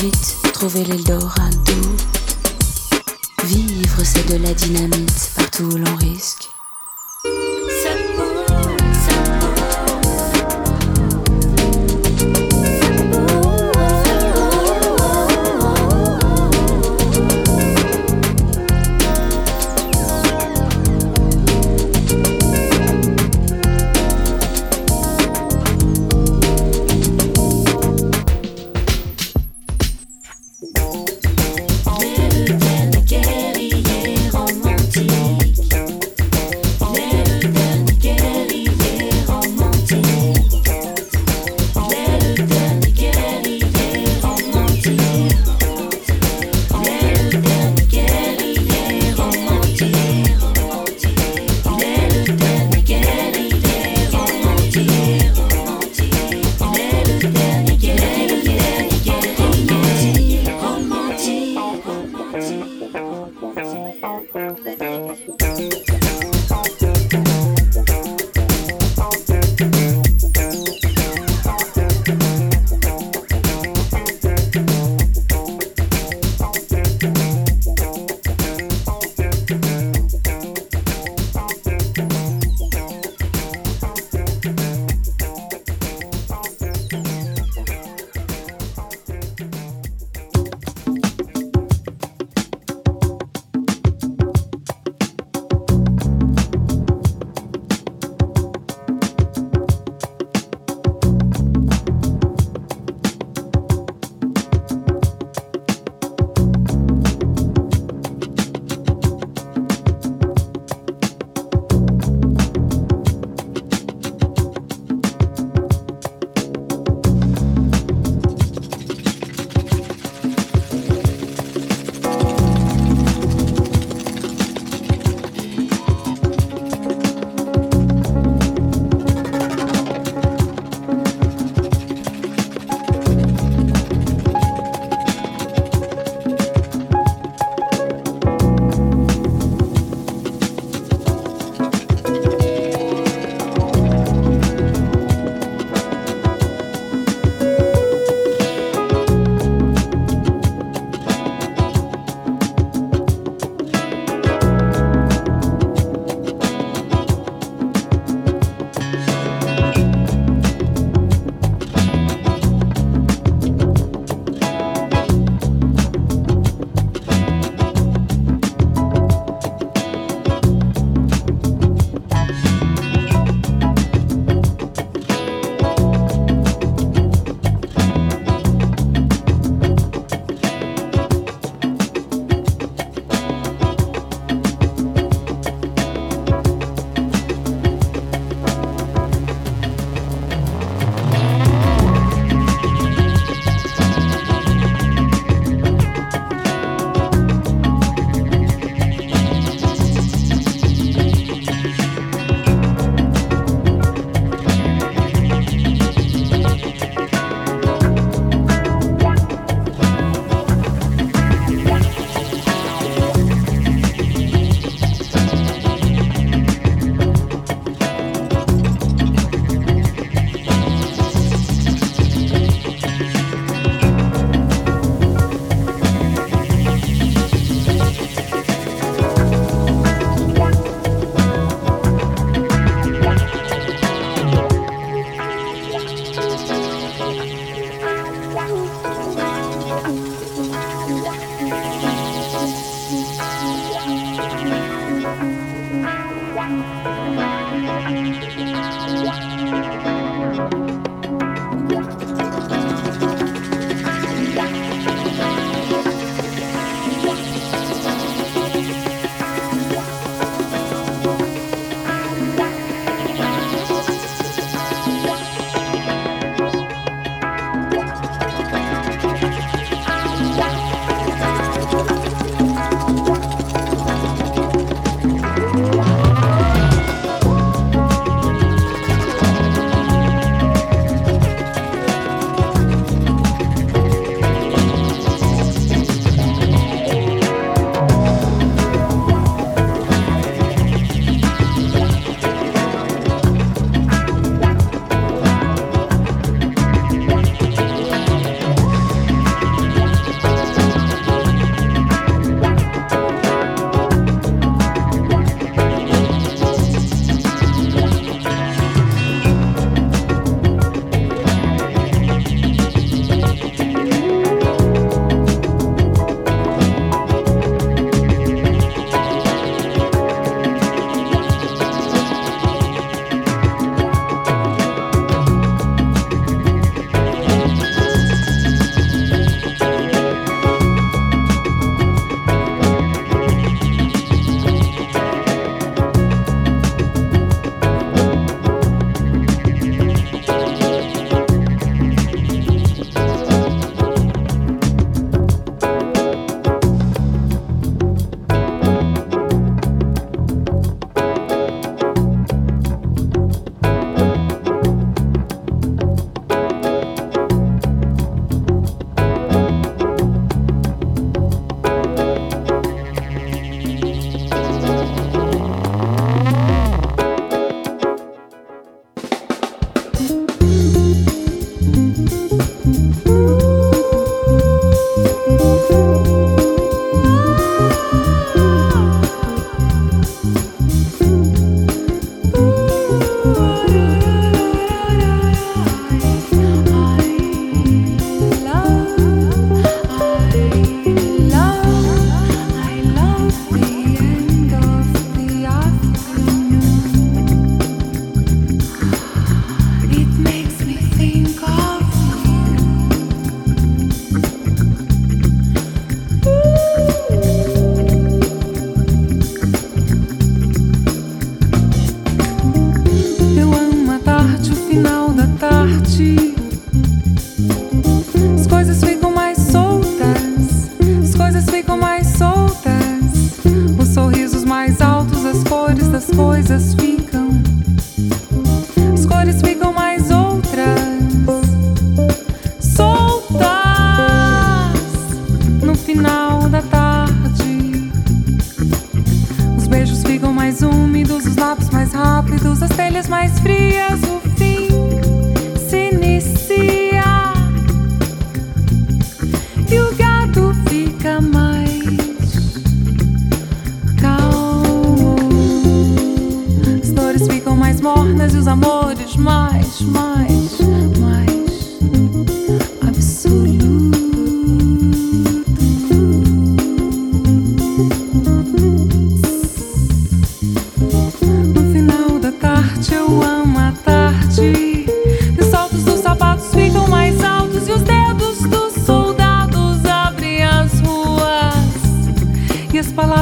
vite trouver l'Eldorado. Vivre, c'est de la dynamite partout où l'on risque.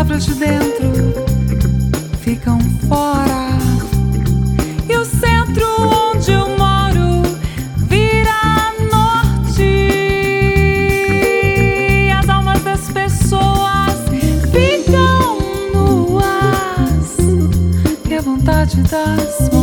palavras de dentro ficam fora. E o centro onde eu moro vira norte. As almas das pessoas ficam nuas e a vontade das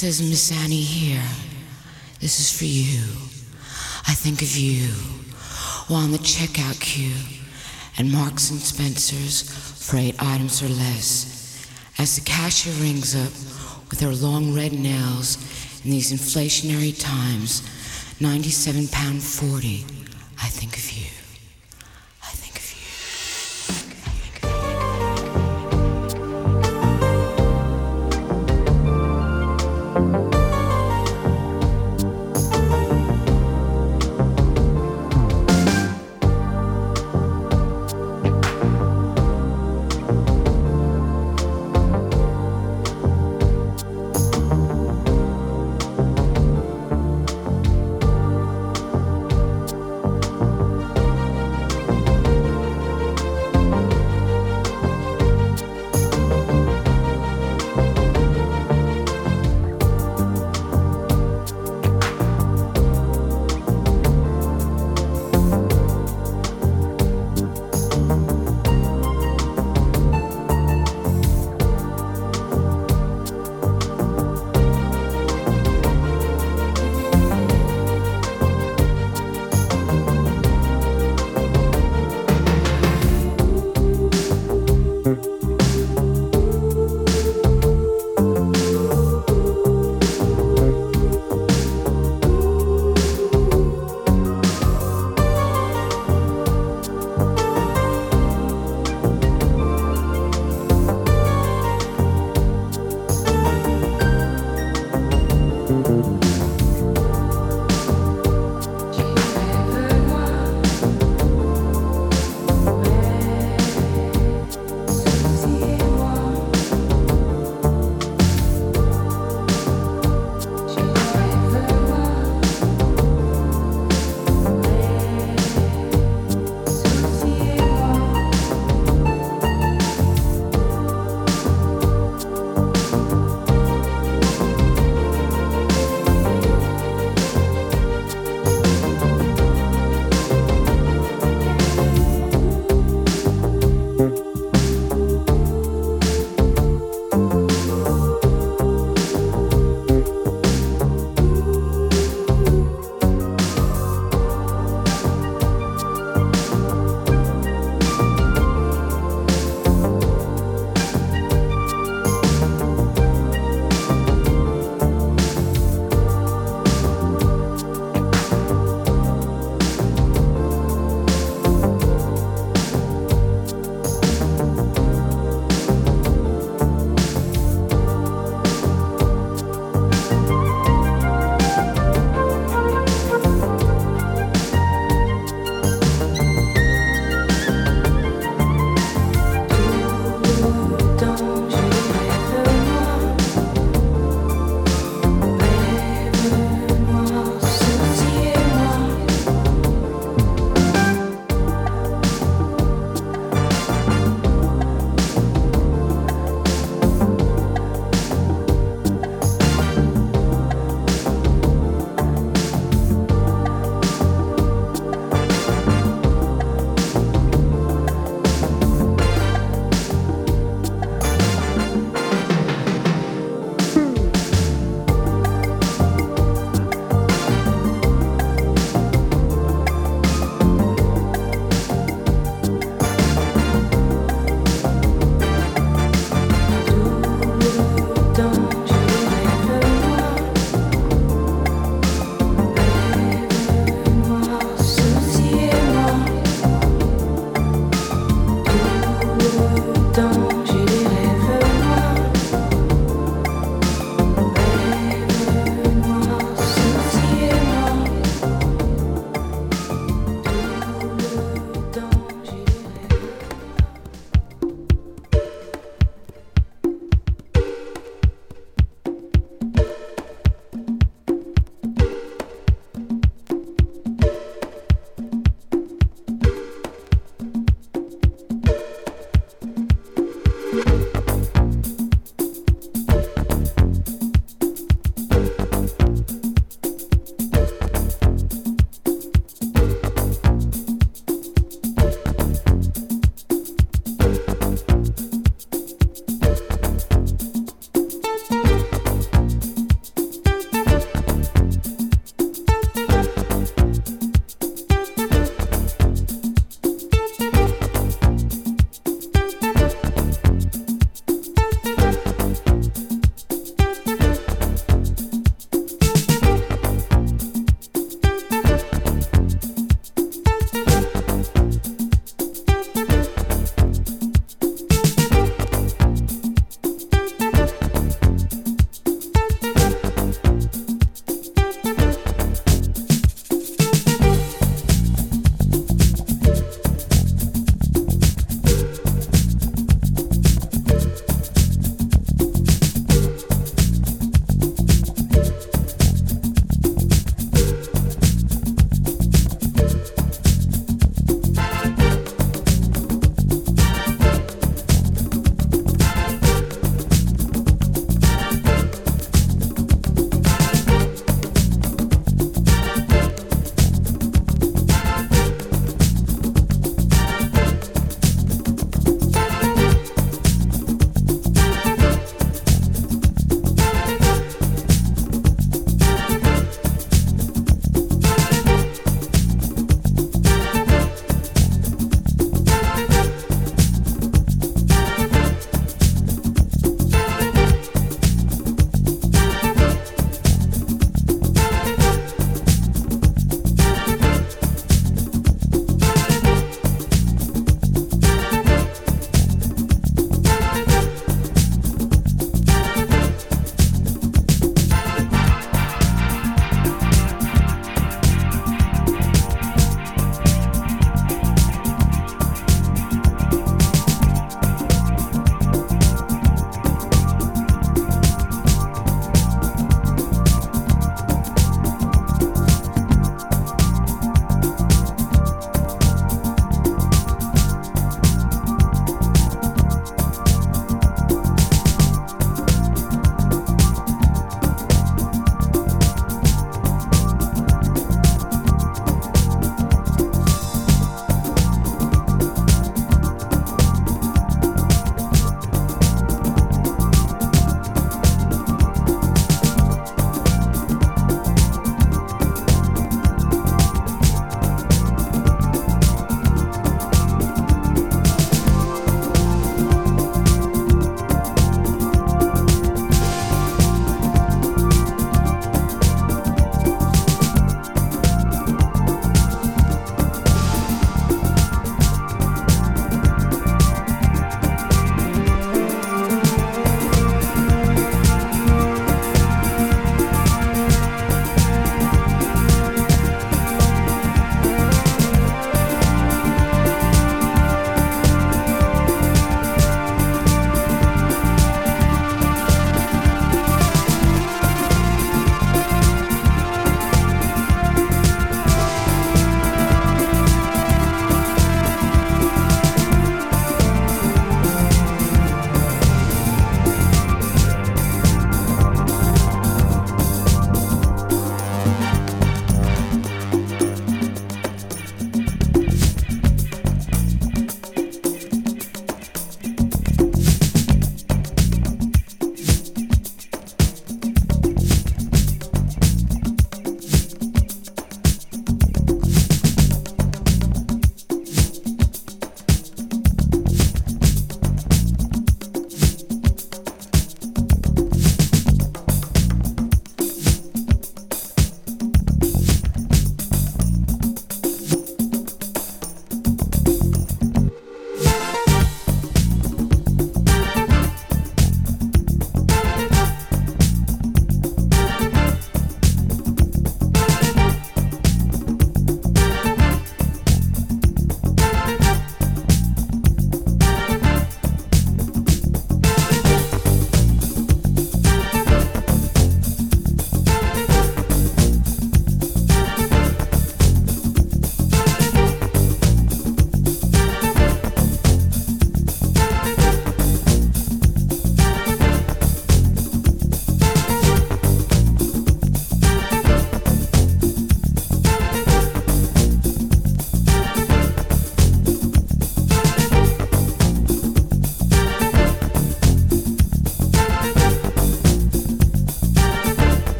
says Miss Annie here. This is for you. I think of you while in the checkout queue at Marks and Spencer's for eight items or less. As the cashier rings up with her long red nails in these inflationary times, 97 pound 40, I think of you.